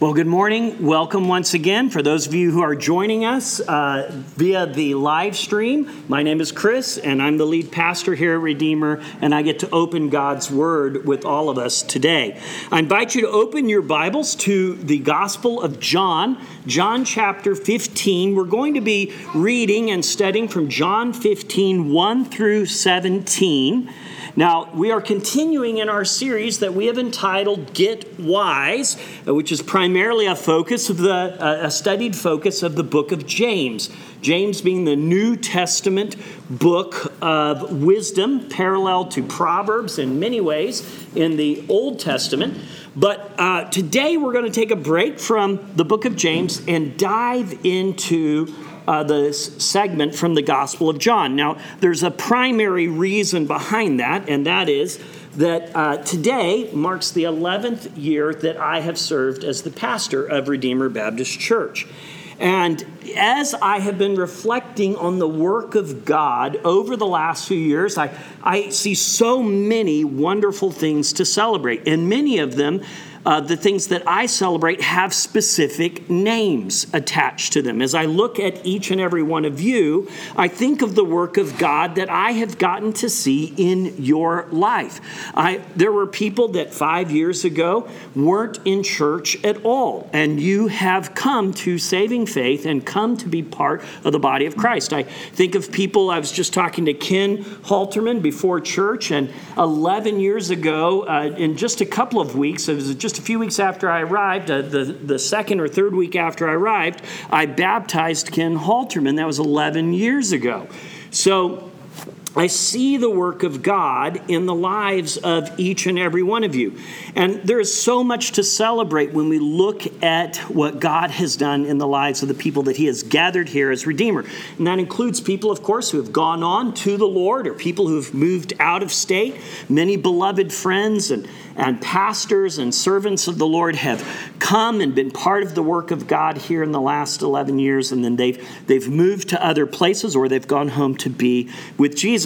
Well, good morning. Welcome once again. For those of you who are joining us uh, via the live stream, my name is Chris, and I'm the lead pastor here at Redeemer, and I get to open God's Word with all of us today. I invite you to open your Bibles to the Gospel of John, John chapter 15. We're going to be reading and studying from John 15, 1 through 17. Now, we are continuing in our series that we have entitled Get Wise, uh, which is primarily a focus of the uh, a studied focus of the book of James. James being the New Testament book of wisdom, parallel to Proverbs in many ways in the Old Testament. But uh, today we're going to take a break from the book of James and dive into uh, the segment from the Gospel of John. Now, there's a primary reason behind that, and that is that uh, today marks the 11th year that I have served as the pastor of Redeemer Baptist Church. And as I have been reflecting on the work of God over the last few years, I, I see so many wonderful things to celebrate, and many of them uh, the things that I celebrate have specific names attached to them. As I look at each and every one of you, I think of the work of God that I have gotten to see in your life. I, there were people that five years ago weren't in church at all, and you have come to saving faith and come to be part of the body of Christ. I think of people, I was just talking to Ken Halterman before church, and 11 years ago, uh, in just a couple of weeks, it was just just a few weeks after I arrived, uh, the, the second or third week after I arrived, I baptized Ken Halterman. That was 11 years ago. So I see the work of God in the lives of each and every one of you. And there is so much to celebrate when we look at what God has done in the lives of the people that He has gathered here as Redeemer. And that includes people, of course, who have gone on to the Lord or people who have moved out of state, many beloved friends and and pastors and servants of the Lord have come and been part of the work of God here in the last 11 years, and then they've, they've moved to other places or they've gone home to be with Jesus.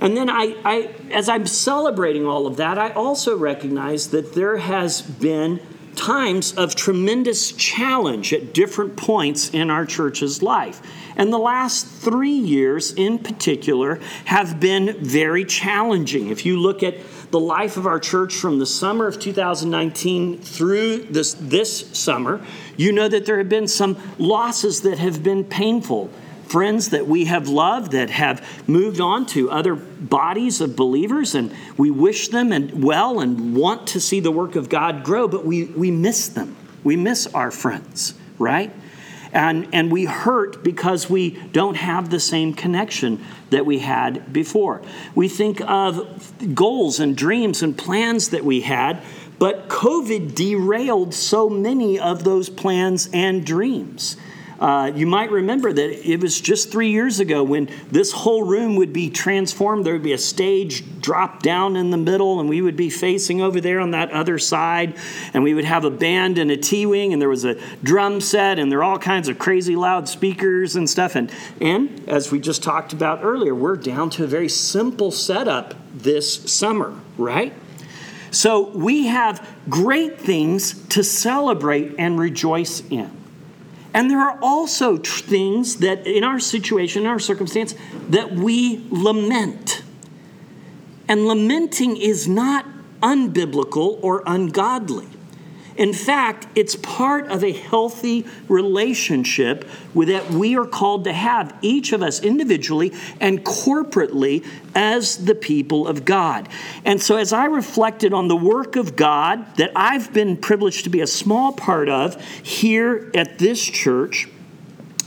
And then I, I, as I'm celebrating all of that, I also recognize that there has been times of tremendous challenge at different points in our church's life. And the last three years in particular have been very challenging. If you look at the life of our church from the summer of 2019 through this, this summer, you know that there have been some losses that have been painful. Friends that we have loved that have moved on to other bodies of believers, and we wish them and well and want to see the work of God grow, but we, we miss them. We miss our friends, right? And, and we hurt because we don't have the same connection that we had before. We think of goals and dreams and plans that we had, but COVID derailed so many of those plans and dreams. Uh, you might remember that it was just three years ago when this whole room would be transformed. There would be a stage drop down in the middle, and we would be facing over there on that other side. And we would have a band and a T wing, and there was a drum set, and there are all kinds of crazy loud speakers and stuff. And, and as we just talked about earlier, we're down to a very simple setup this summer, right? So we have great things to celebrate and rejoice in. And there are also things that, in our situation, in our circumstance, that we lament. And lamenting is not unbiblical or ungodly. In fact, it's part of a healthy relationship that we are called to have, each of us individually and corporately, as the people of God. And so, as I reflected on the work of God that I've been privileged to be a small part of here at this church,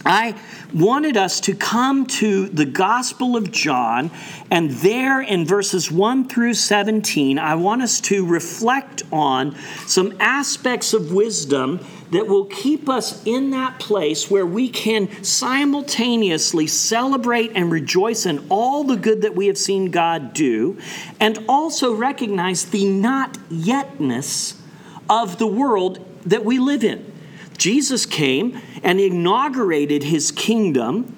I wanted us to come to the Gospel of John, and there in verses 1 through 17, I want us to reflect on some aspects of wisdom that will keep us in that place where we can simultaneously celebrate and rejoice in all the good that we have seen God do, and also recognize the not yetness of the world that we live in. Jesus came and inaugurated his kingdom,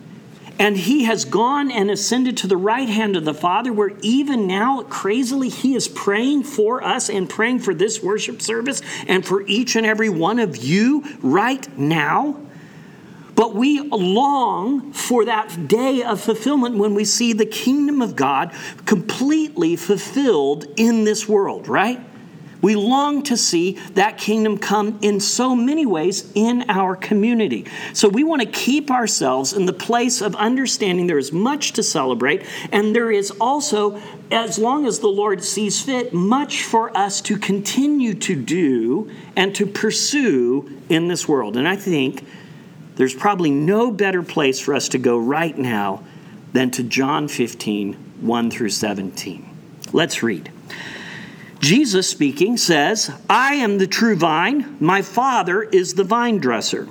And he has gone and ascended to the right hand of the Father, where even now, crazily, he is praying for us and praying for this worship service and for each and every one of you right now. But we long for that day of fulfillment when we see the kingdom of God completely fulfilled in this world, right? We long to see that kingdom come in so many ways in our community. So we want to keep ourselves in the place of understanding there is much to celebrate, and there is also, as long as the Lord sees fit, much for us to continue to do and to pursue in this world. And I think there's probably no better place for us to go right now than to John 15, 1 through 17. Let's read. Jesus speaking says, I am the true vine, my Father is the vine dresser.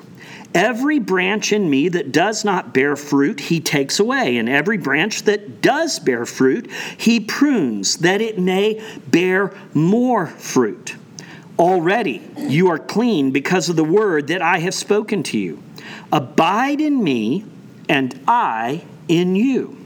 Every branch in me that does not bear fruit, he takes away, and every branch that does bear fruit, he prunes, that it may bear more fruit. Already you are clean because of the word that I have spoken to you. Abide in me, and I in you.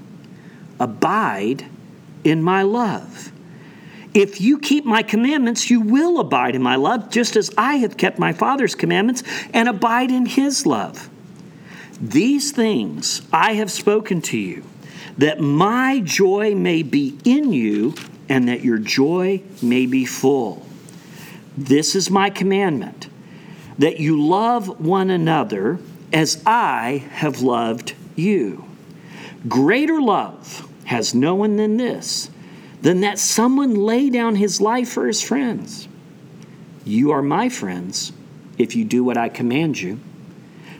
Abide in my love. If you keep my commandments, you will abide in my love, just as I have kept my Father's commandments and abide in his love. These things I have spoken to you, that my joy may be in you and that your joy may be full. This is my commandment that you love one another as I have loved you. Greater love has no one than this, than that someone lay down his life for his friends. You are my friends if you do what I command you.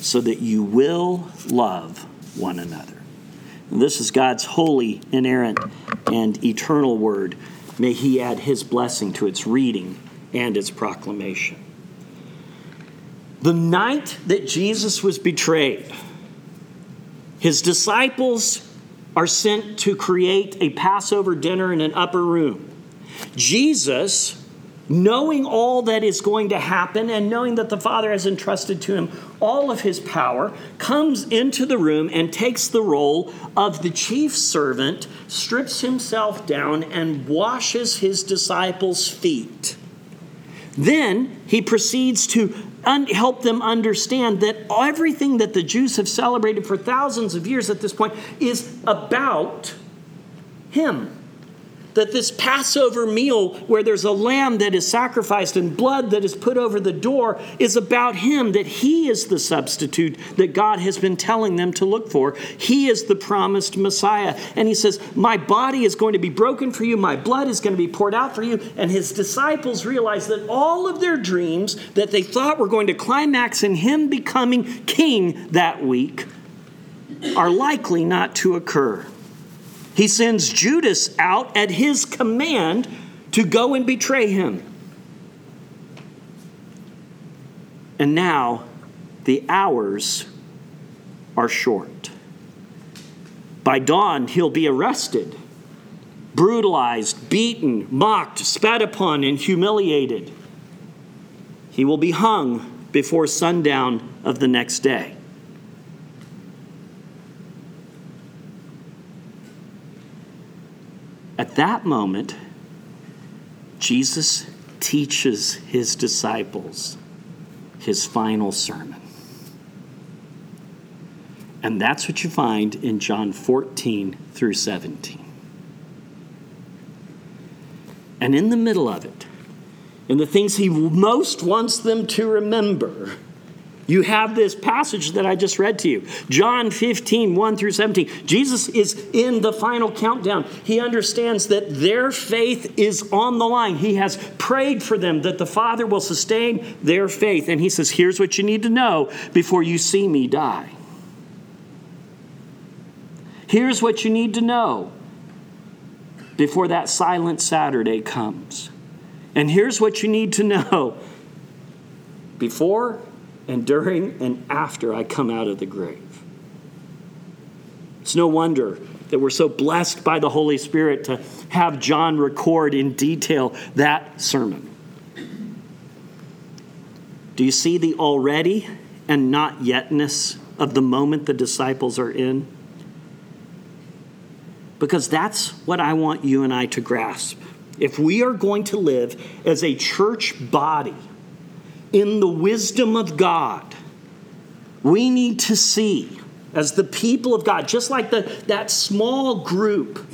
so that you will love one another. And this is God's holy, inerrant, and eternal word. May He add His blessing to its reading and its proclamation. The night that Jesus was betrayed, his disciples are sent to create a Passover dinner in an upper room. Jesus, knowing all that is going to happen and knowing that the Father has entrusted to him all of his power, comes into the room and takes the role of the chief servant, strips himself down, and washes his disciples' feet. Then he proceeds to un- help them understand that everything that the Jews have celebrated for thousands of years at this point is about him that this Passover meal, where there's a lamb that is sacrificed and blood that is put over the door, is about him, that he is the substitute that God has been telling them to look for. He is the promised Messiah. And he says, My body is going to be broken for you, my blood is going to be poured out for you. And his disciples realize that all of their dreams that they thought were going to climax in him becoming king that week are likely not to occur. He sends Judas out at his command to go and betray him. And now the hours are short. By dawn, he'll be arrested, brutalized, beaten, mocked, spat upon, and humiliated. he will be hung before sundown of the next day. At that moment, Jesus teaches his disciples his final sermon. And that's what you find in John 14 through 17. And in the middle of it, in the things he most wants them to remember, you have this passage that I just read to you John 15, 1 through 17. Jesus is in the final countdown. He understands that their faith is on the line. He has prayed for them that the Father will sustain their faith. And he says, Here's what you need to know before you see me die. Here's what you need to know before that silent Saturday comes. And here's what you need to know before and during and after I come out of the grave. It's no wonder that we're so blessed by the Holy Spirit to have John record in detail that sermon. Do you see the already and not yetness of the moment the disciples are in? Because that's what I want you and I to grasp. If we are going to live as a church body, in the wisdom of God, we need to see as the people of God, just like the, that small group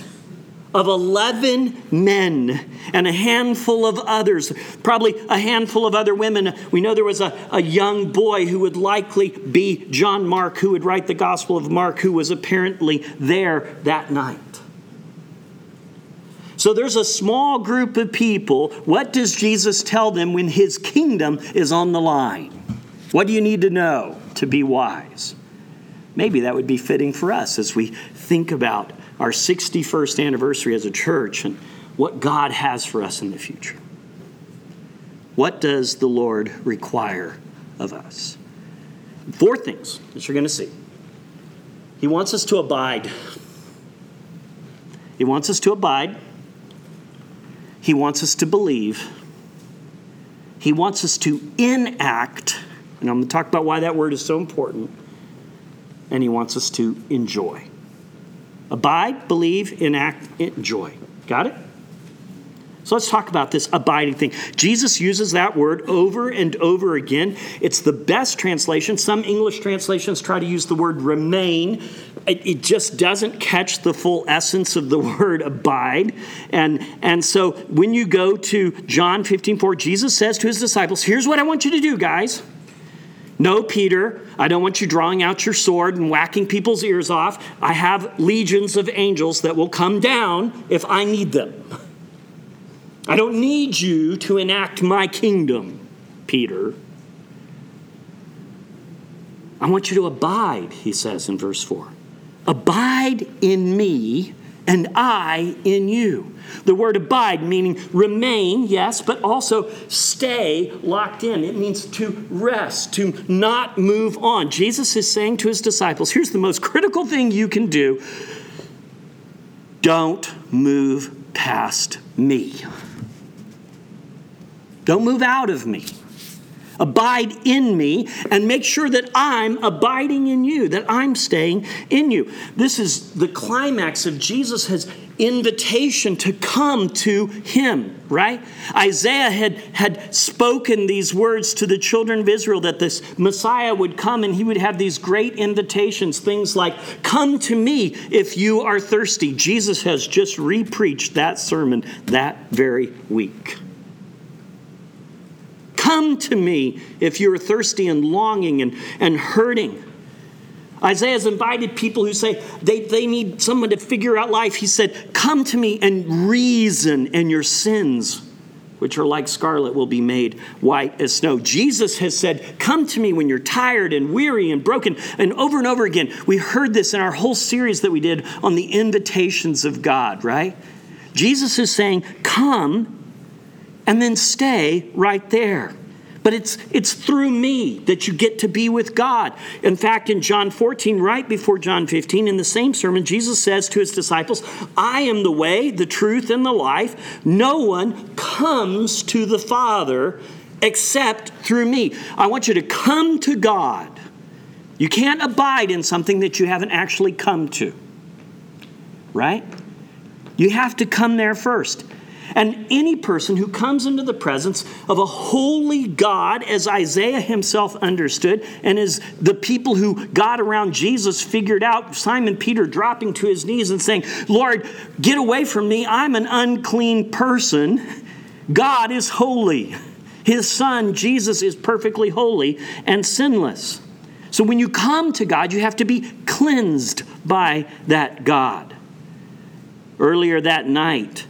of 11 men and a handful of others, probably a handful of other women. We know there was a, a young boy who would likely be John Mark, who would write the Gospel of Mark, who was apparently there that night. So there's a small group of people. What does Jesus tell them when his kingdom is on the line? What do you need to know to be wise? Maybe that would be fitting for us as we think about our 61st anniversary as a church and what God has for us in the future. What does the Lord require of us? Four things that you're going to see. He wants us to abide. He wants us to abide. He wants us to believe. He wants us to enact. And I'm going to talk about why that word is so important. And He wants us to enjoy. Abide, believe, enact, enjoy. Got it? So let's talk about this abiding thing. Jesus uses that word over and over again. It's the best translation. Some English translations try to use the word remain. It, just doesn't catch the full essence of the word abide. And, and so when you go to John 15 4, Jesus says to his disciples, Here's what I want you to do, guys. No, Peter, I don't want you drawing out your sword and whacking people's ears off. I have legions of angels that will come down if I need them. I don't need you to enact my kingdom, Peter. I want you to abide, he says in verse 4. Abide in me, and I in you. The word abide meaning remain, yes, but also stay locked in. It means to rest, to not move on. Jesus is saying to his disciples here's the most critical thing you can do don't move past me. Don't move out of me. Abide in me and make sure that I'm abiding in you, that I'm staying in you. This is the climax of Jesus' invitation to come to him, right? Isaiah had, had spoken these words to the children of Israel that this Messiah would come and he would have these great invitations, things like, Come to me if you are thirsty. Jesus has just repreached that sermon that very week. Come to me if you're thirsty and longing and, and hurting. Isaiah's invited people who say they, they need someone to figure out life. He said, Come to me and reason, and your sins, which are like scarlet, will be made white as snow. Jesus has said, Come to me when you're tired and weary and broken. And over and over again, we heard this in our whole series that we did on the invitations of God, right? Jesus is saying, Come and then stay right there. But it's, it's through me that you get to be with God. In fact, in John 14, right before John 15, in the same sermon, Jesus says to his disciples, I am the way, the truth, and the life. No one comes to the Father except through me. I want you to come to God. You can't abide in something that you haven't actually come to. Right? You have to come there first. And any person who comes into the presence of a holy God, as Isaiah himself understood, and as the people who got around Jesus figured out, Simon Peter dropping to his knees and saying, Lord, get away from me, I'm an unclean person. God is holy. His son, Jesus, is perfectly holy and sinless. So when you come to God, you have to be cleansed by that God. Earlier that night,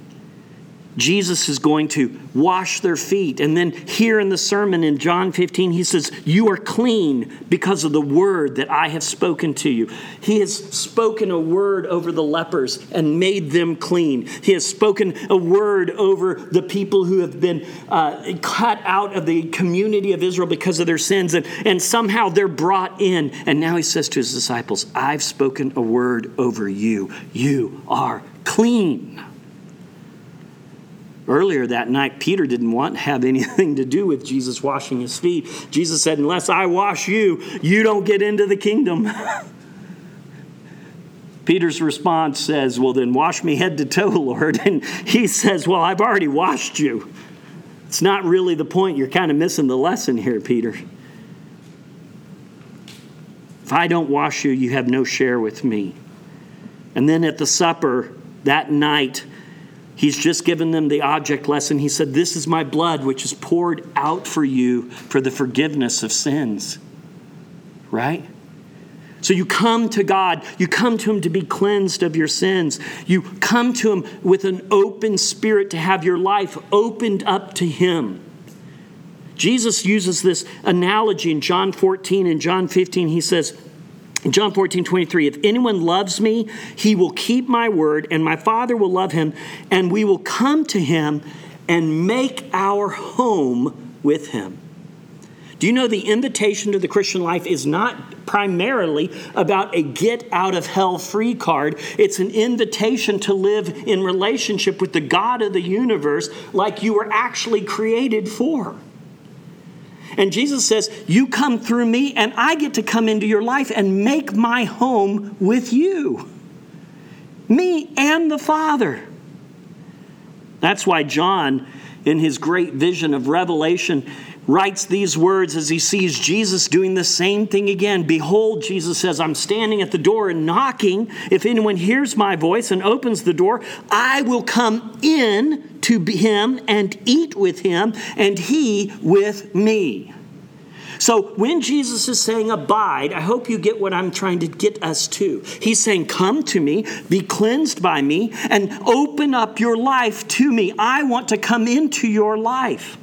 Jesus is going to wash their feet. And then here in the sermon in John 15, he says, You are clean because of the word that I have spoken to you. He has spoken a word over the lepers and made them clean. He has spoken a word over the people who have been uh, cut out of the community of Israel because of their sins, and, and somehow they're brought in. And now he says to his disciples, I've spoken a word over you. You are clean. Earlier that night, Peter didn't want to have anything to do with Jesus washing his feet. Jesus said, Unless I wash you, you don't get into the kingdom. Peter's response says, Well, then wash me head to toe, Lord. And he says, Well, I've already washed you. It's not really the point. You're kind of missing the lesson here, Peter. If I don't wash you, you have no share with me. And then at the supper that night, He's just given them the object lesson. He said, This is my blood, which is poured out for you for the forgiveness of sins. Right? So you come to God, you come to Him to be cleansed of your sins. You come to Him with an open spirit to have your life opened up to Him. Jesus uses this analogy in John 14 and John 15. He says, John 14, 23, if anyone loves me, he will keep my word, and my Father will love him, and we will come to him and make our home with him. Do you know the invitation to the Christian life is not primarily about a get out of hell free card? It's an invitation to live in relationship with the God of the universe like you were actually created for. And Jesus says, You come through me, and I get to come into your life and make my home with you. Me and the Father. That's why John, in his great vision of Revelation, writes these words as he sees Jesus doing the same thing again. Behold, Jesus says, I'm standing at the door and knocking. If anyone hears my voice and opens the door, I will come in to be him and eat with him, and he with me. So when Jesus is saying abide, I hope you get what I'm trying to get us to. He's saying, Come to me, be cleansed by me, and open up your life to me. I want to come into your life.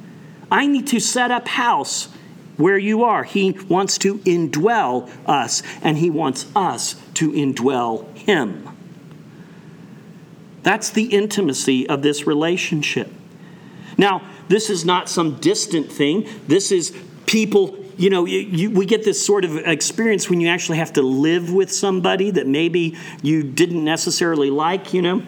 I need to set up house where you are. He wants to indwell us, and He wants us to indwell Him. That's the intimacy of this relationship. Now, this is not some distant thing. This is people, you know, you, you, we get this sort of experience when you actually have to live with somebody that maybe you didn't necessarily like, you know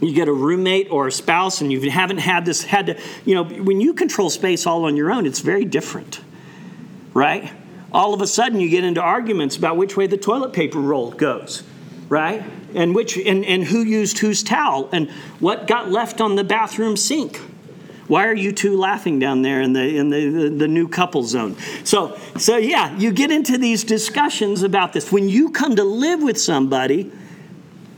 you get a roommate or a spouse and you haven't had this had to you know when you control space all on your own it's very different right all of a sudden you get into arguments about which way the toilet paper roll goes right and which and, and who used whose towel and what got left on the bathroom sink. Why are you two laughing down there in the in the, the, the new couple zone? So so yeah you get into these discussions about this. When you come to live with somebody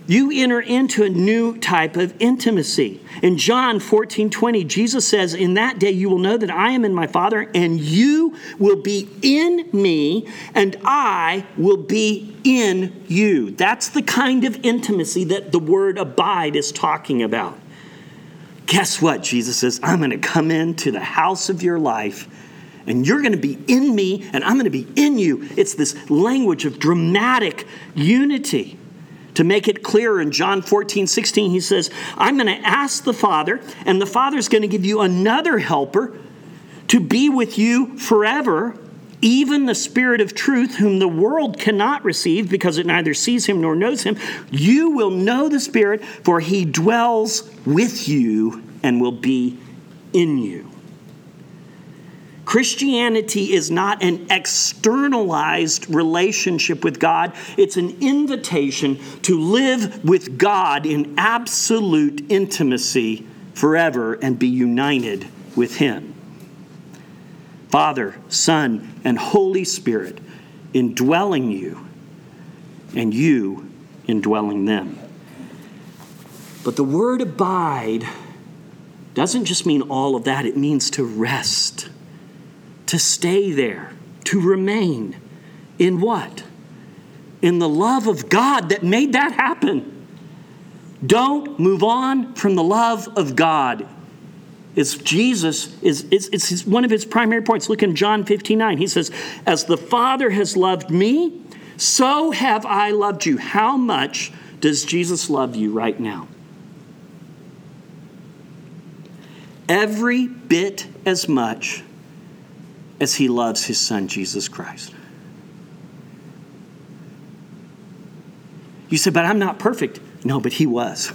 you enter into a new type of intimacy. In John 14 20, Jesus says, In that day you will know that I am in my Father, and you will be in me, and I will be in you. That's the kind of intimacy that the word abide is talking about. Guess what? Jesus says, I'm going to come into the house of your life and you're going to be in me and I'm going to be in you. It's this language of dramatic unity. To make it clear, in John 14, 16, he says, I'm going to ask the Father, and the Father's going to give you another helper to be with you forever, even the Spirit of truth, whom the world cannot receive because it neither sees him nor knows him. You will know the Spirit, for he dwells with you and will be in you. Christianity is not an externalized relationship with God, it's an invitation to live with God in absolute intimacy forever and be united with Him. Father, Son, and Holy Spirit indwelling you, and you indwelling them. But the word abide doesn't just mean all of that, it means to rest, to stay there, to remain. In what? In the love of God that made that happen. Don't move on from the love of God. It's Jesus is it's, it's one of his primary points. Look in John 15, 9. He says, As the Father has loved me, so have I loved you. How much does Jesus love you right now? every bit as much as he loves his son, Jesus Christ. You said, but I'm not perfect. No, but he was.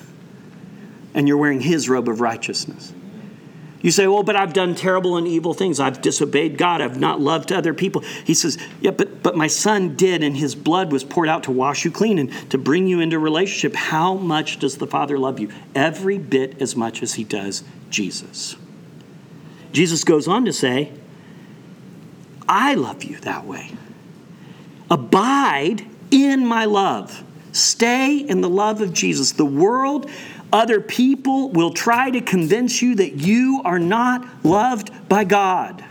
And you're wearing his robe of righteousness. You say, well, but I've done terrible and evil things. I've disobeyed God. I've not loved other people. He says, yeah, but, but my son did, and his blood was poured out to wash you clean and to bring you into relationship. How much does the Father love you? Every bit as much as he does Jesus. Jesus goes on to say, I love you that way. Abide in my love. Stay in the love of Jesus. The world, other people will try to convince you that you are not loved by God.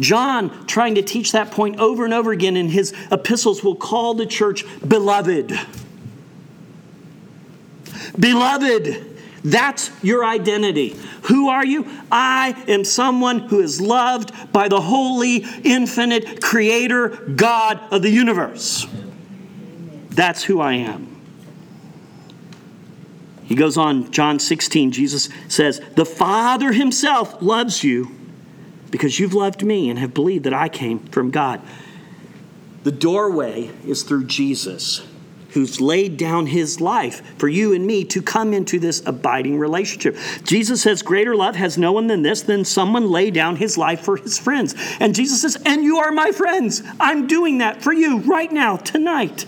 John, trying to teach that point over and over again in his epistles, will call the church beloved. Beloved. That's your identity. Who are you? I am someone who is loved by the holy, infinite creator God of the universe. That's who I am. He goes on, John 16, Jesus says, The Father Himself loves you because you've loved me and have believed that I came from God. The doorway is through Jesus who's laid down his life for you and me to come into this abiding relationship. Jesus says, Greater love has no one than this, than someone lay down his life for his friends. And Jesus says, And you are my friends. I'm doing that for you right now, tonight.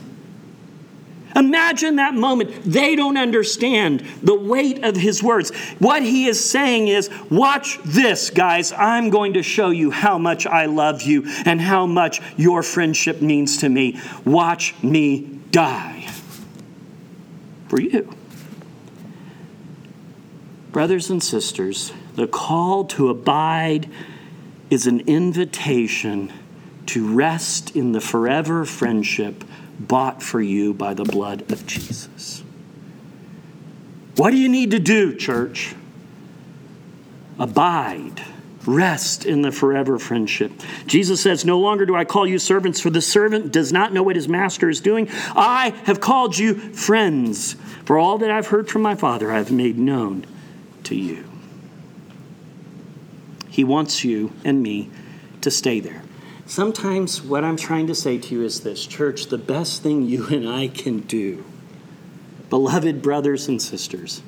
Imagine that moment. They don't understand the weight of his words. What he is saying is, Watch this, guys. I'm going to show you how much I love you and how much your friendship means to me. Watch me die for you. Brothers and sisters, the call to abide is an invitation to rest in the forever friendship bought for you by the blood of Jesus. What do you need to do, church? Abide Rest in the forever friendship. Jesus says, No longer do I call you servants, for the servant does not know what his master is doing. I have called you friends, for all that I've heard from my Father I have made known to you. He wants you and me to stay there. Sometimes what I'm trying to say to you is this church, the best thing you and I can do, beloved brothers and sisters,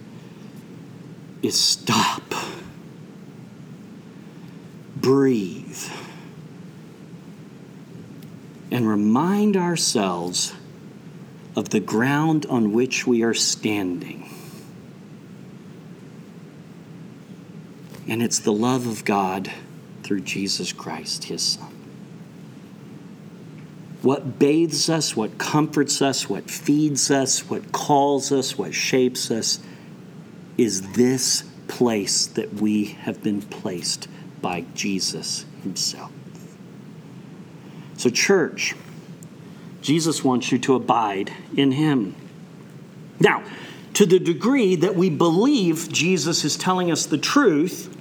is stop breathe and remind ourselves of the ground on which we are standing. And it's the love of God through Jesus Christ, his Son. What bathes us, what comforts us, what feeds us, what calls us, what shapes us is this place that we have been placed by Jesus himself. So, church, Jesus wants you to abide in him. Now, to the degree that we believe Jesus is telling us the truth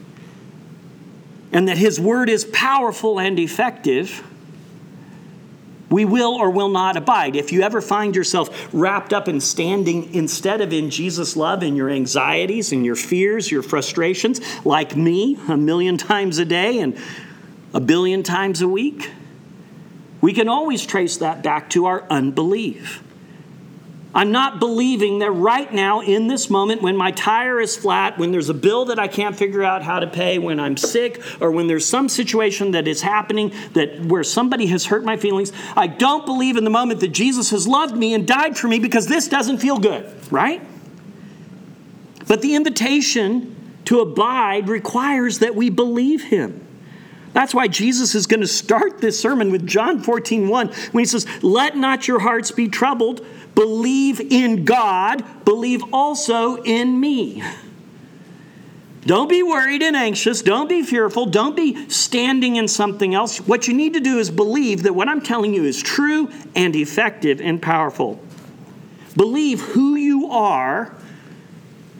and that his word is powerful and effective, we will or will not abide. If you ever find yourself wrapped up in standing instead of in Jesus' love in your anxieties and your fears, your frustrations, like me a million times a day and a billion times a week, we can always trace that back to our unbelief. I'm not believing that right now, in this moment, when my tire is flat, when there's a bill that I can't figure out how to pay, when I'm sick, or when there's some situation that is happening that where somebody has hurt my feelings, I don't believe in the moment that Jesus has loved me and died for me because this doesn't feel good, right? But the invitation to abide requires that we believe him. That's why Jesus is going to start this sermon with John 14, 1, when he says, Let not your hearts be troubled. Believe in God, believe also in me. Don't be worried and anxious. Don't be fearful. Don't be standing in something else. What you need to do is believe that what I'm telling you is true and effective and powerful. Believe who you are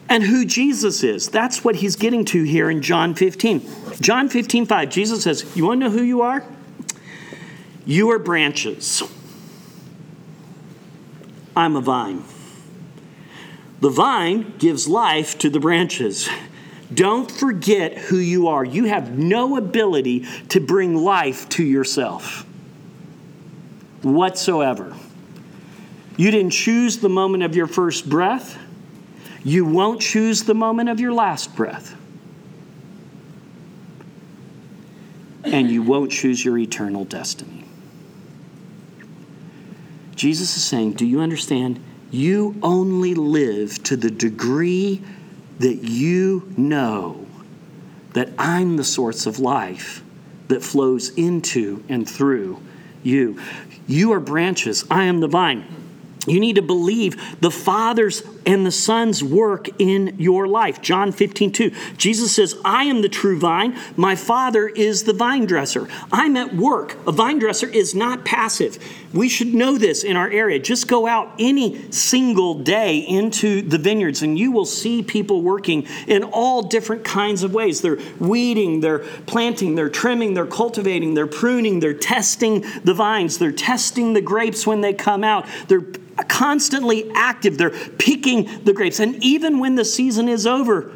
and who Jesus is. That's what he's getting to here in John 15. John 15, 5, Jesus says, You want to know who you are? You are branches. I'm a vine. The vine gives life to the branches. Don't forget who you are. You have no ability to bring life to yourself whatsoever. You didn't choose the moment of your first breath. You won't choose the moment of your last breath. And you won't choose your eternal destiny. Jesus is saying, Do you understand? You only live to the degree that you know that I'm the source of life that flows into and through you. You are branches, I am the vine. You need to believe the Father's and the Son's work in your life. John 15, 2. Jesus says, I am the true vine. My Father is the vine dresser. I'm at work. A vine dresser is not passive. We should know this in our area. Just go out any single day into the vineyards and you will see people working in all different kinds of ways. They're weeding, they're planting, they're trimming, they're cultivating, they're pruning, they're testing the vines, they're testing the grapes when they come out. They're constantly active. They're picking the grapes. And even when the season is over,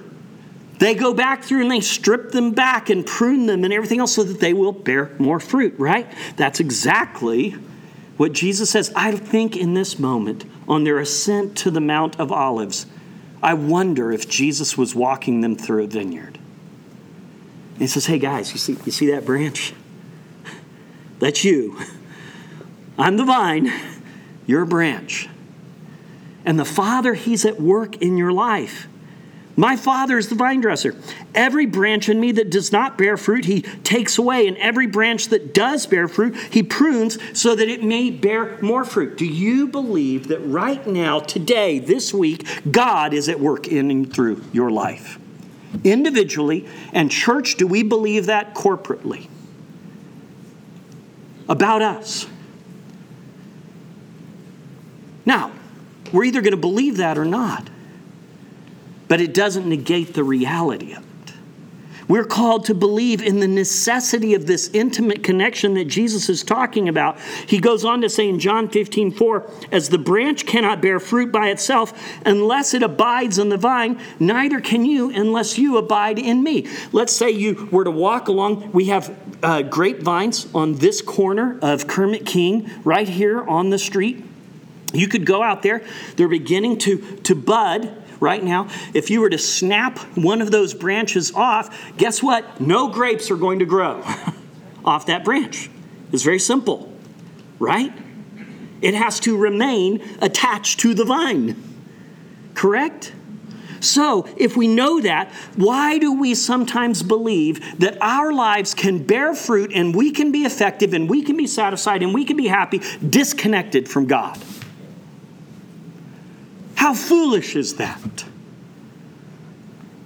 they go back through and they strip them back and prune them and everything else so that they will bear more fruit, right? That's exactly what Jesus says. I think in this moment, on their ascent to the Mount of Olives, I wonder if Jesus was walking them through a vineyard. And he says, Hey guys, you see, you see that branch? That's you. I'm the vine. You're a branch. And the Father, He's at work in your life. My Father is the vine dresser. Every branch in me that does not bear fruit, He takes away. And every branch that does bear fruit, He prunes so that it may bear more fruit. Do you believe that right now, today, this week, God is at work in and through your life? Individually and church, do we believe that corporately? About us. Now, we're either going to believe that or not, but it doesn't negate the reality of it. We're called to believe in the necessity of this intimate connection that Jesus is talking about. He goes on to say in John 15, 4, as the branch cannot bear fruit by itself unless it abides in the vine, neither can you unless you abide in me. Let's say you were to walk along, we have uh, grapevines on this corner of Kermit King, right here on the street. You could go out there, they're beginning to, to bud right now. If you were to snap one of those branches off, guess what? No grapes are going to grow off that branch. It's very simple, right? It has to remain attached to the vine, correct? So, if we know that, why do we sometimes believe that our lives can bear fruit and we can be effective and we can be satisfied and we can be happy disconnected from God? How foolish is that?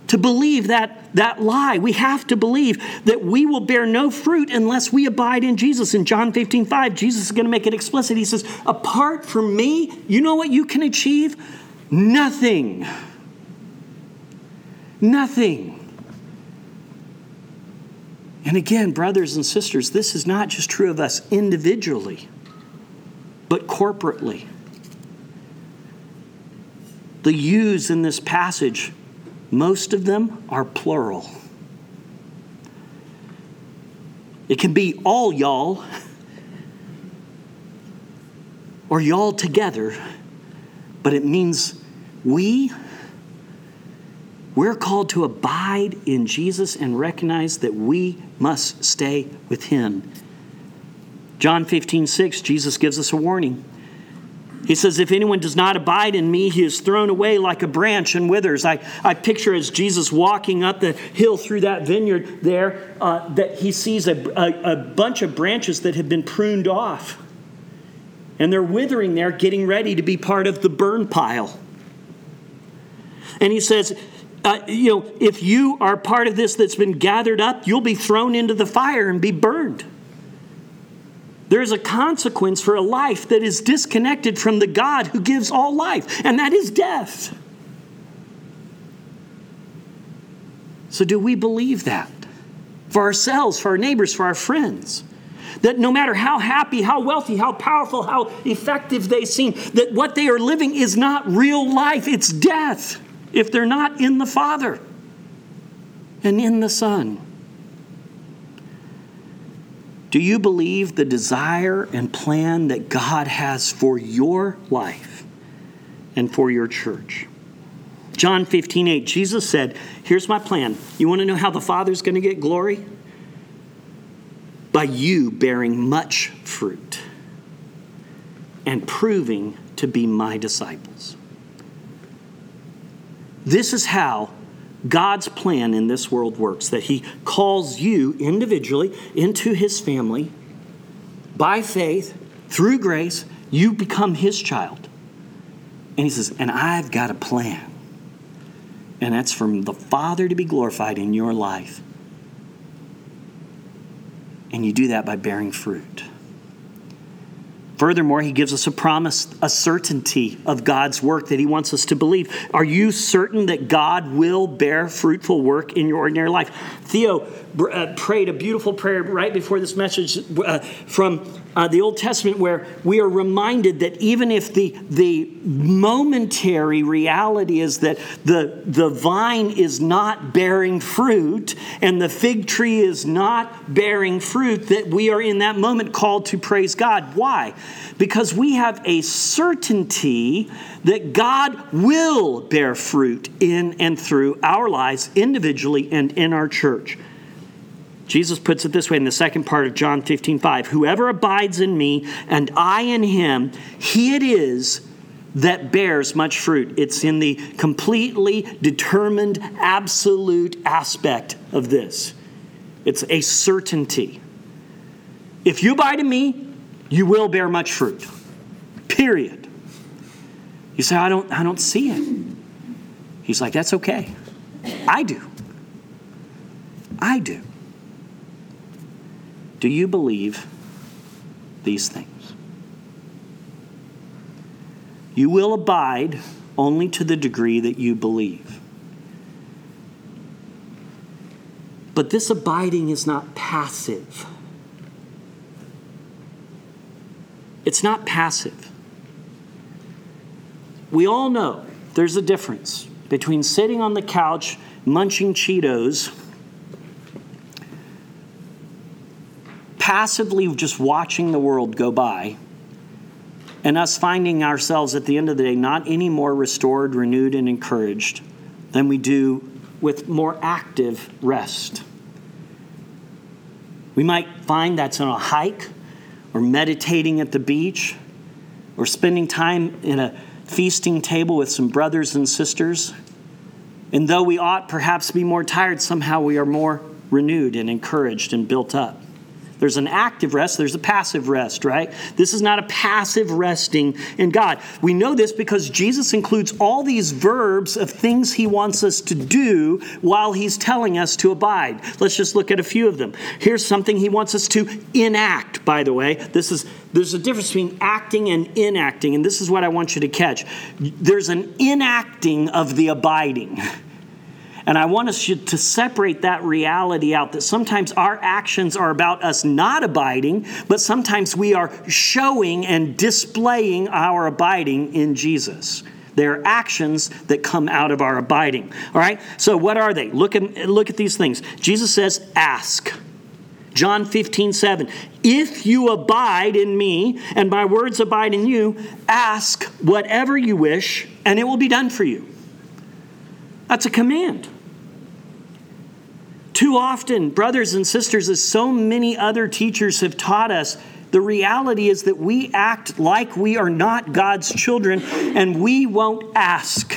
To believe that, that lie. We have to believe that we will bear no fruit unless we abide in Jesus. In John 15, 5, Jesus is going to make it explicit. He says, Apart from me, you know what you can achieve? Nothing. Nothing. And again, brothers and sisters, this is not just true of us individually, but corporately the yous in this passage, most of them are plural. It can be all y'all or y'all together, but it means we we're called to abide in Jesus and recognize that we must stay with him. John 15, 6, Jesus gives us a warning. He says, If anyone does not abide in me, he is thrown away like a branch and withers. I, I picture as Jesus walking up the hill through that vineyard there, uh, that he sees a, a, a bunch of branches that have been pruned off. And they're withering there, getting ready to be part of the burn pile. And he says, uh, you know, if you are part of this that's been gathered up, you'll be thrown into the fire and be burned. There is a consequence for a life that is disconnected from the God who gives all life, and that is death. So, do we believe that for ourselves, for our neighbors, for our friends? That no matter how happy, how wealthy, how powerful, how effective they seem, that what they are living is not real life, it's death if they're not in the Father and in the Son. Do you believe the desire and plan that God has for your life and for your church? John 15, 8, Jesus said, Here's my plan. You want to know how the Father's going to get glory? By you bearing much fruit and proving to be my disciples. This is how God's plan in this world works that He calls you individually into His family by faith, through grace, you become His child. And He says, And I've got a plan. And that's from the Father to be glorified in your life. And you do that by bearing fruit. Furthermore, he gives us a promise, a certainty of God's work that he wants us to believe. Are you certain that God will bear fruitful work in your ordinary life? Theo uh, prayed a beautiful prayer right before this message uh, from uh, the Old Testament where we are reminded that even if the, the momentary reality is that the, the vine is not bearing fruit and the fig tree is not bearing fruit, that we are in that moment called to praise God. Why? Because we have a certainty that God will bear fruit in and through our lives individually and in our church. Jesus puts it this way in the second part of John 15, 5. Whoever abides in me and I in him, he it is that bears much fruit. It's in the completely determined, absolute aspect of this. It's a certainty. If you abide in me, you will bear much fruit. Period. You say, I don't, I don't see it. He's like, that's okay. I do. I do. Do you believe these things? You will abide only to the degree that you believe. But this abiding is not passive. It's not passive. We all know there's a difference between sitting on the couch munching Cheetos passively just watching the world go by and us finding ourselves at the end of the day not any more restored, renewed, and encouraged than we do with more active rest. We might find that's on a hike or meditating at the beach or spending time in a feasting table with some brothers and sisters. And though we ought perhaps be more tired, somehow we are more renewed and encouraged and built up. There's an active rest, there's a passive rest, right? This is not a passive resting in God. We know this because Jesus includes all these verbs of things he wants us to do while he's telling us to abide. Let's just look at a few of them. Here's something he wants us to enact, by the way. This is there's a difference between acting and enacting, and this is what I want you to catch. There's an enacting of the abiding. And I want us to separate that reality out that sometimes our actions are about us not abiding, but sometimes we are showing and displaying our abiding in Jesus. They're actions that come out of our abiding. All right? So what are they? Look at look at these things. Jesus says, ask. John 15, 7. If you abide in me and my words abide in you, ask whatever you wish and it will be done for you. That's a command. Too often, brothers and sisters, as so many other teachers have taught us, the reality is that we act like we are not God's children and we won't ask.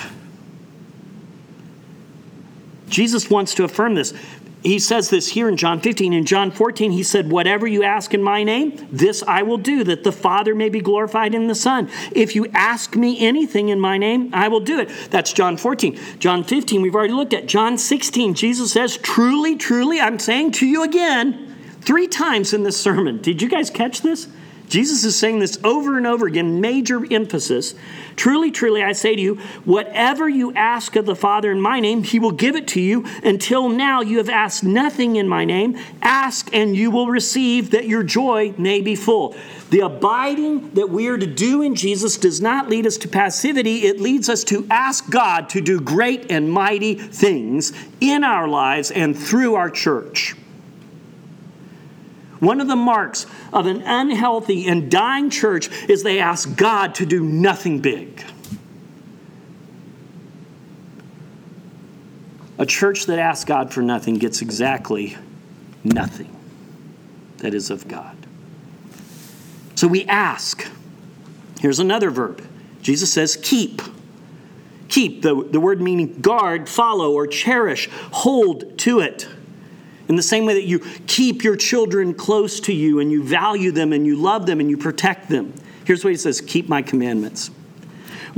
Jesus wants to affirm this. He says this here in John 15. In John 14, he said, Whatever you ask in my name, this I will do, that the Father may be glorified in the Son. If you ask me anything in my name, I will do it. That's John 14. John 15, we've already looked at. John 16, Jesus says, Truly, truly, I'm saying to you again, three times in this sermon. Did you guys catch this? Jesus is saying this over and over again, major emphasis. Truly, truly, I say to you, whatever you ask of the Father in my name, he will give it to you. Until now, you have asked nothing in my name. Ask and you will receive, that your joy may be full. The abiding that we are to do in Jesus does not lead us to passivity, it leads us to ask God to do great and mighty things in our lives and through our church. One of the marks of an unhealthy and dying church is they ask God to do nothing big. A church that asks God for nothing gets exactly nothing that is of God. So we ask. Here's another verb. Jesus says, keep. Keep, the, the word meaning guard, follow, or cherish, hold to it. In the same way that you keep your children close to you and you value them and you love them and you protect them. Here's what he says Keep my commandments.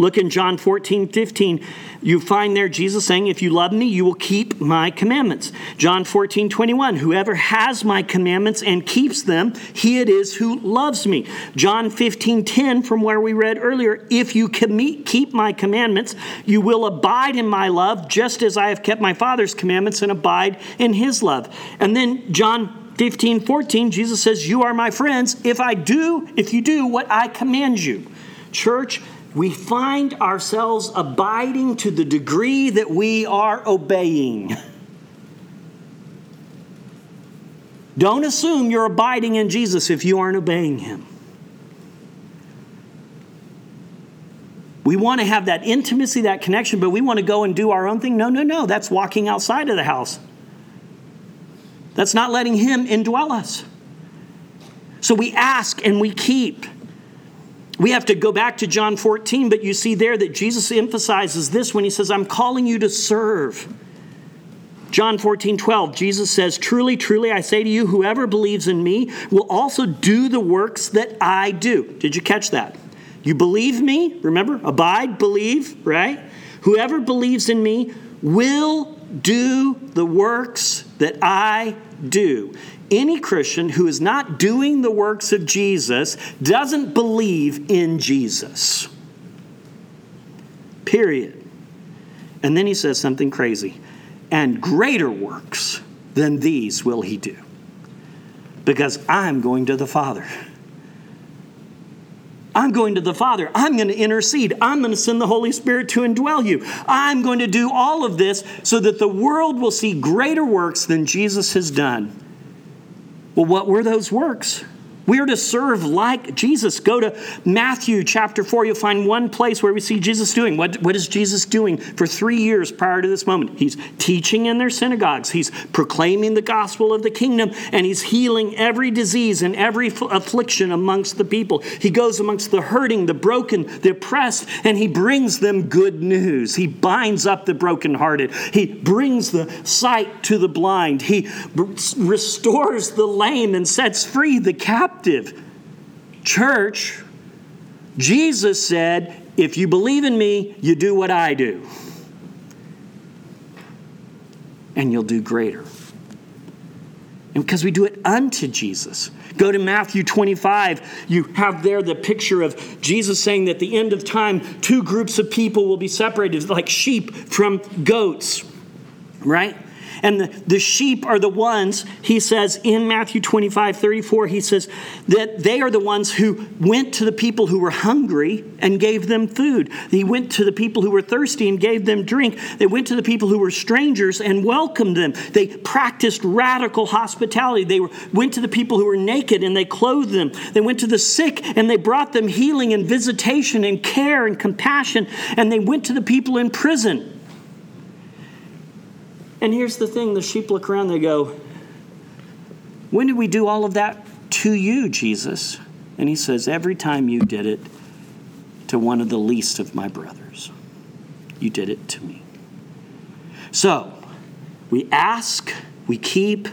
Look in John 14, 15. You find there Jesus saying, If you love me, you will keep my commandments. John 14, 21. Whoever has my commandments and keeps them, he it is who loves me. John 15, 10, from where we read earlier, If you keep my commandments, you will abide in my love, just as I have kept my Father's commandments and abide in his love. And then John 15, 14, Jesus says, You are my friends if I do, if you do what I command you. Church, we find ourselves abiding to the degree that we are obeying. Don't assume you're abiding in Jesus if you aren't obeying Him. We want to have that intimacy, that connection, but we want to go and do our own thing. No, no, no. That's walking outside of the house. That's not letting Him indwell us. So we ask and we keep. We have to go back to John 14, but you see there that Jesus emphasizes this when he says, I'm calling you to serve. John 14, 12, Jesus says, Truly, truly, I say to you, whoever believes in me will also do the works that I do. Did you catch that? You believe me, remember? Abide, believe, right? Whoever believes in me will do the works that I do any Christian who is not doing the works of Jesus doesn't believe in Jesus. Period. And then he says something crazy. And greater works than these will he do. Because I'm going to the Father. I'm going to the Father. I'm going to intercede. I'm going to send the Holy Spirit to indwell you. I'm going to do all of this so that the world will see greater works than Jesus has done. Well, what were those works? We are to serve like Jesus. Go to Matthew chapter 4. You'll find one place where we see Jesus doing. What, what is Jesus doing for three years prior to this moment? He's teaching in their synagogues, he's proclaiming the gospel of the kingdom, and he's healing every disease and every affliction amongst the people. He goes amongst the hurting, the broken, the oppressed, and he brings them good news. He binds up the brokenhearted, he brings the sight to the blind, he restores the lame and sets free the captive captive. Church, Jesus said, if you believe in me, you do what I do. And you'll do greater. And because we do it unto Jesus. Go to Matthew 25. You have there the picture of Jesus saying that at the end of time, two groups of people will be separated like sheep from goats, right? And the, the sheep are the ones, he says in Matthew 25, 34, he says that they are the ones who went to the people who were hungry and gave them food. He went to the people who were thirsty and gave them drink. They went to the people who were strangers and welcomed them. They practiced radical hospitality. They went to the people who were naked and they clothed them. They went to the sick and they brought them healing and visitation and care and compassion. And they went to the people in prison and here's the thing the sheep look around, they go, When did we do all of that to you, Jesus? And he says, Every time you did it to one of the least of my brothers, you did it to me. So, we ask, we keep,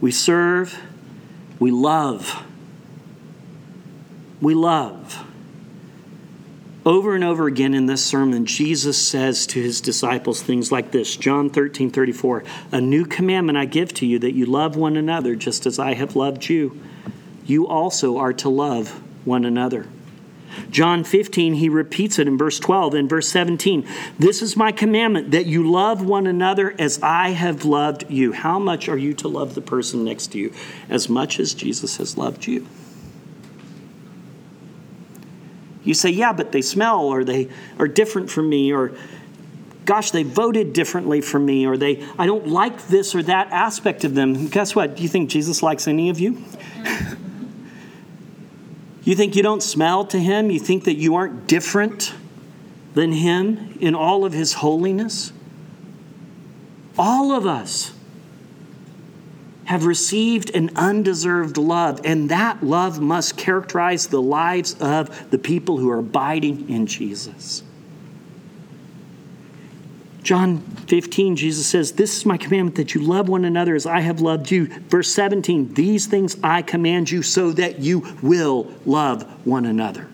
we serve, we love. We love. Over and over again in this sermon, Jesus says to his disciples things like this John 13, 34, A new commandment I give to you that you love one another just as I have loved you. You also are to love one another. John 15, he repeats it in verse 12. and verse 17, this is my commandment that you love one another as I have loved you. How much are you to love the person next to you? As much as Jesus has loved you. You say, yeah, but they smell or they are different from me or gosh, they voted differently from me or they I don't like this or that aspect of them. guess what? Do you think Jesus likes any of you? you think you don't smell to him? You think that you aren't different than him in all of his holiness? All of us have received an undeserved love, and that love must characterize the lives of the people who are abiding in Jesus. John 15, Jesus says, This is my commandment that you love one another as I have loved you. Verse 17, These things I command you so that you will love one another.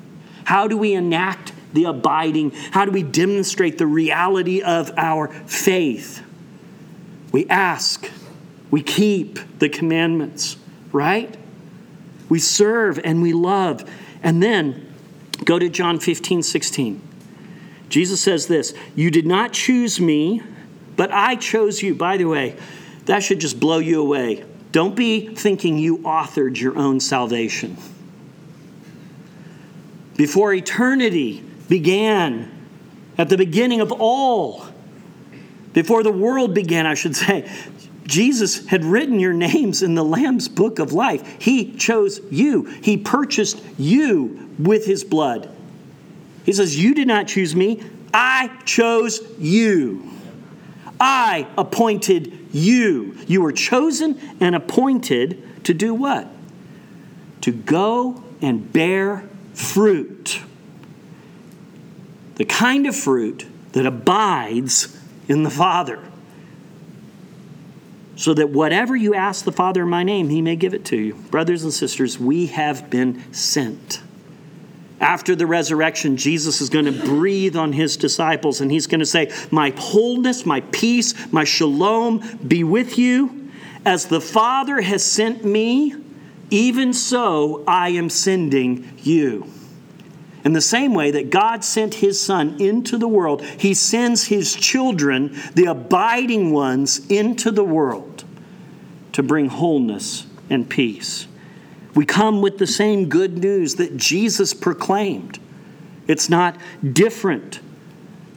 How do we enact the abiding? How do we demonstrate the reality of our faith? We ask, we keep the commandments, right? We serve and we love. And then go to John 15, 16. Jesus says this You did not choose me, but I chose you. By the way, that should just blow you away. Don't be thinking you authored your own salvation. Before eternity began, at the beginning of all, before the world began, I should say, Jesus had written your names in the Lamb's book of life. He chose you, He purchased you with His blood. He says, You did not choose me, I chose you. I appointed you. You were chosen and appointed to do what? To go and bear fruit. The kind of fruit that abides in the Father so that whatever you ask the Father in my name, he may give it to you. Brothers and sisters, we have been sent. After the resurrection, Jesus is going to breathe on his disciples and he's going to say, My wholeness, my peace, my shalom be with you. As the Father has sent me, even so I am sending you. In the same way that God sent his Son into the world, he sends his children, the abiding ones, into the world to bring wholeness and peace. We come with the same good news that Jesus proclaimed. It's not different.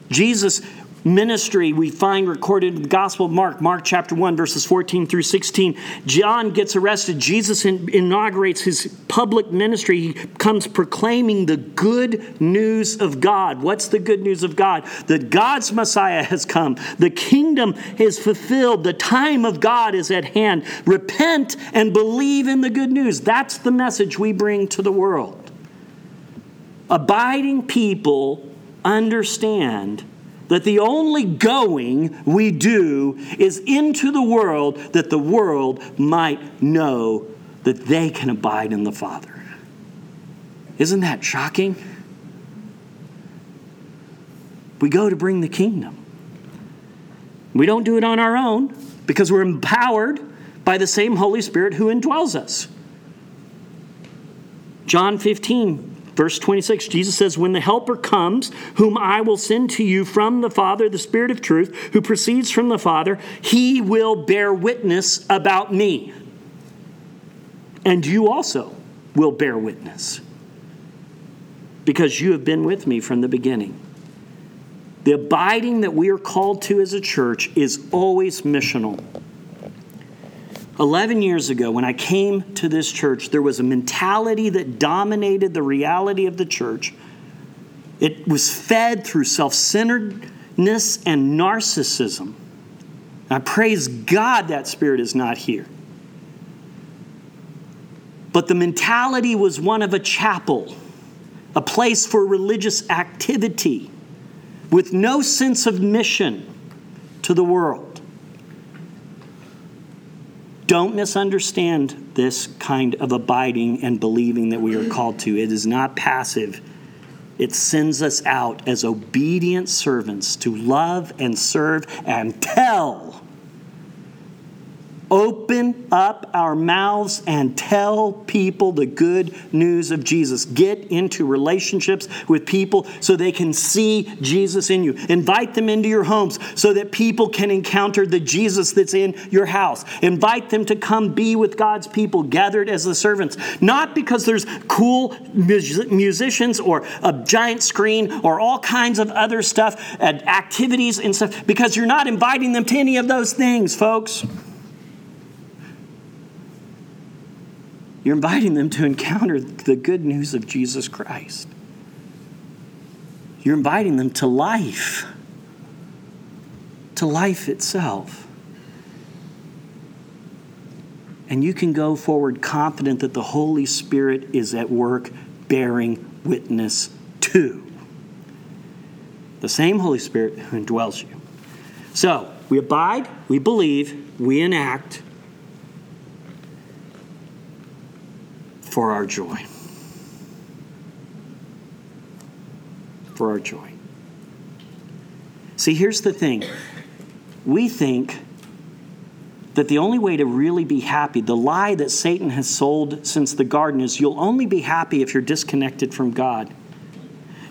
Jesus ministry we find recorded in the Gospel of Mark, Mark chapter 1, verses 14 through 16. John gets arrested. Jesus inaugurates his public ministry. He comes proclaiming the good news of God. What's the good news of God? That God's Messiah has come, the kingdom is fulfilled, the time of God is at hand. Repent and believe in the good news. That's the message we bring to the world. Abiding people understand that the only going we do is into the world that the world might know that they can abide in the Father. Isn't that shocking? We go to bring the kingdom. We don't do it on our own because we're empowered by the same Holy Spirit who indwells us. John 15, Verse 26, Jesus says, When the Helper comes, whom I will send to you from the Father, the Spirit of truth, who proceeds from the Father, he will bear witness about me. And you also will bear witness, because you have been with me from the beginning. The abiding that we are called to as a church is always missional. 11 years ago, when I came to this church, there was a mentality that dominated the reality of the church. It was fed through self centeredness and narcissism. I praise God that spirit is not here. But the mentality was one of a chapel, a place for religious activity with no sense of mission to the world. Don't misunderstand this kind of abiding and believing that we are called to. It is not passive. It sends us out as obedient servants to love and serve and tell Open up our mouths and tell people the good news of Jesus. Get into relationships with people so they can see Jesus in you. Invite them into your homes so that people can encounter the Jesus that's in your house. Invite them to come be with God's people gathered as the servants. Not because there's cool musicians or a giant screen or all kinds of other stuff and activities and stuff, because you're not inviting them to any of those things, folks. You're inviting them to encounter the good news of Jesus Christ. You're inviting them to life, to life itself. And you can go forward confident that the Holy Spirit is at work bearing witness to the same Holy Spirit who indwells you. So, we abide, we believe, we enact, for our joy. For our joy. See, here's the thing we think that the only way to really be happy, the lie that Satan has sold since the garden, is you'll only be happy if you're disconnected from God.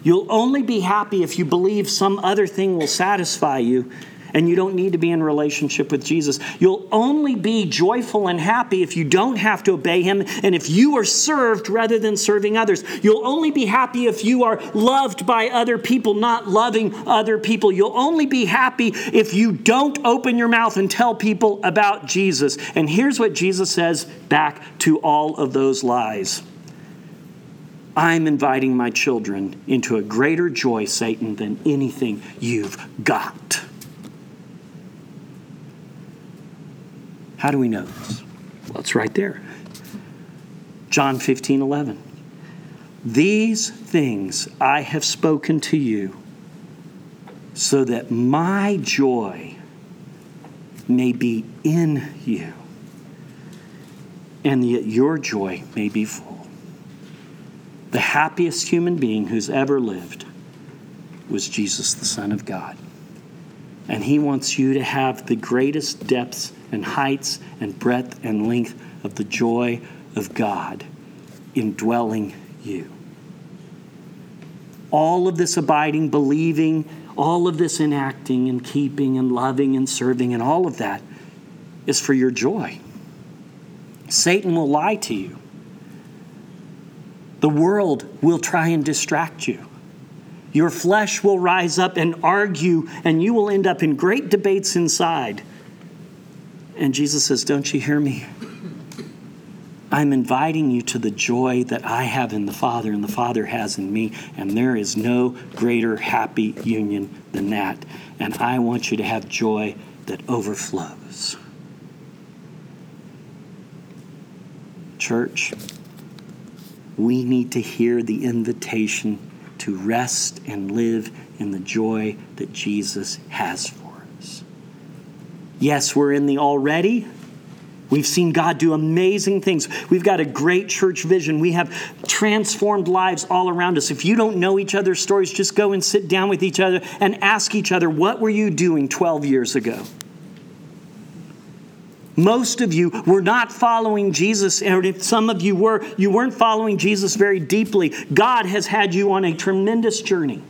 You'll only be happy if you believe some other thing will satisfy you and you don't need to be in relationship with Jesus. You'll only be joyful and happy if you don't have to obey him and if you are served rather than serving others. You'll only be happy if you are loved by other people, not loving other people. You'll only be happy if you don't open your mouth and tell people about Jesus. And here's what Jesus says back to all of those lies. I'm inviting my children into a greater joy, Satan, than anything you've got. How do we know this? Well, it's right there. John 15, 11. These things I have spoken to you so that my joy may be in you and that your joy may be full. The happiest human being who's ever lived was Jesus, the Son of God. And he wants you to have the greatest depths and heights and breadth and length of the joy of God indwelling you. All of this abiding, believing, all of this enacting and keeping and loving and serving and all of that is for your joy. Satan will lie to you. The world will try and distract you. Your flesh will rise up and argue, and you will end up in great debates inside. And Jesus says, Don't you hear me? I'm inviting you to the joy that I have in the Father and the Father has in me, and there is no greater happy union than that. And I want you to have joy that overflows. Church, we need to hear the invitation to rest and live in the joy that Jesus has for Yes, we're in the already. We've seen God do amazing things. We've got a great church vision. We have transformed lives all around us. If you don't know each other's stories, just go and sit down with each other and ask each other, What were you doing 12 years ago? Most of you were not following Jesus, and if some of you were, you weren't following Jesus very deeply. God has had you on a tremendous journey.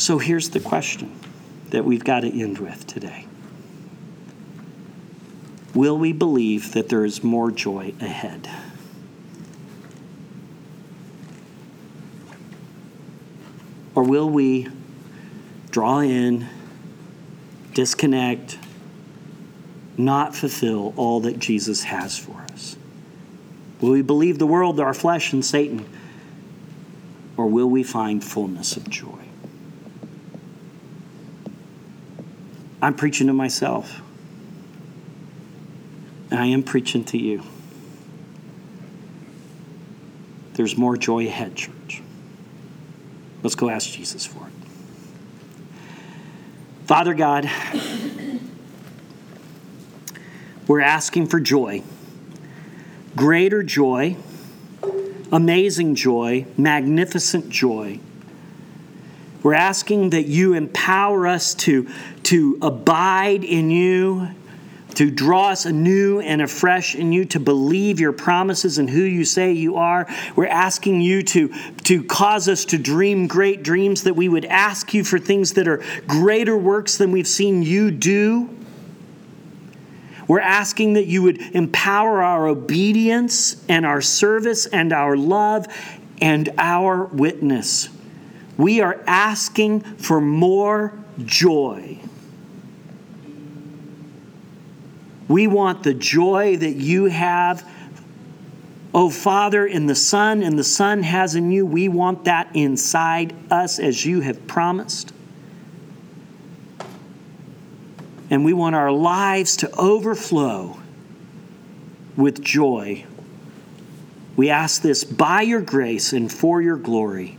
So here's the question that we've got to end with today Will we believe that there is more joy ahead? Or will we draw in, disconnect, not fulfill all that Jesus has for us? Will we believe the world, our flesh, and Satan? Or will we find fullness of joy? I'm preaching to myself. And I am preaching to you. There's more joy ahead, church. Let's go ask Jesus for it. Father God, we're asking for joy, greater joy, amazing joy, magnificent joy. We're asking that you empower us to, to abide in you to draw us anew and afresh in you, to believe your promises and who you say you are. We're asking you to, to cause us to dream great dreams, that we would ask you for things that are greater works than we've seen you do. We're asking that you would empower our obedience and our service and our love and our witness. We are asking for more joy. We want the joy that you have. Oh, Father, in the Son, and the Son has in you, we want that inside us as you have promised. And we want our lives to overflow with joy. We ask this by your grace and for your glory.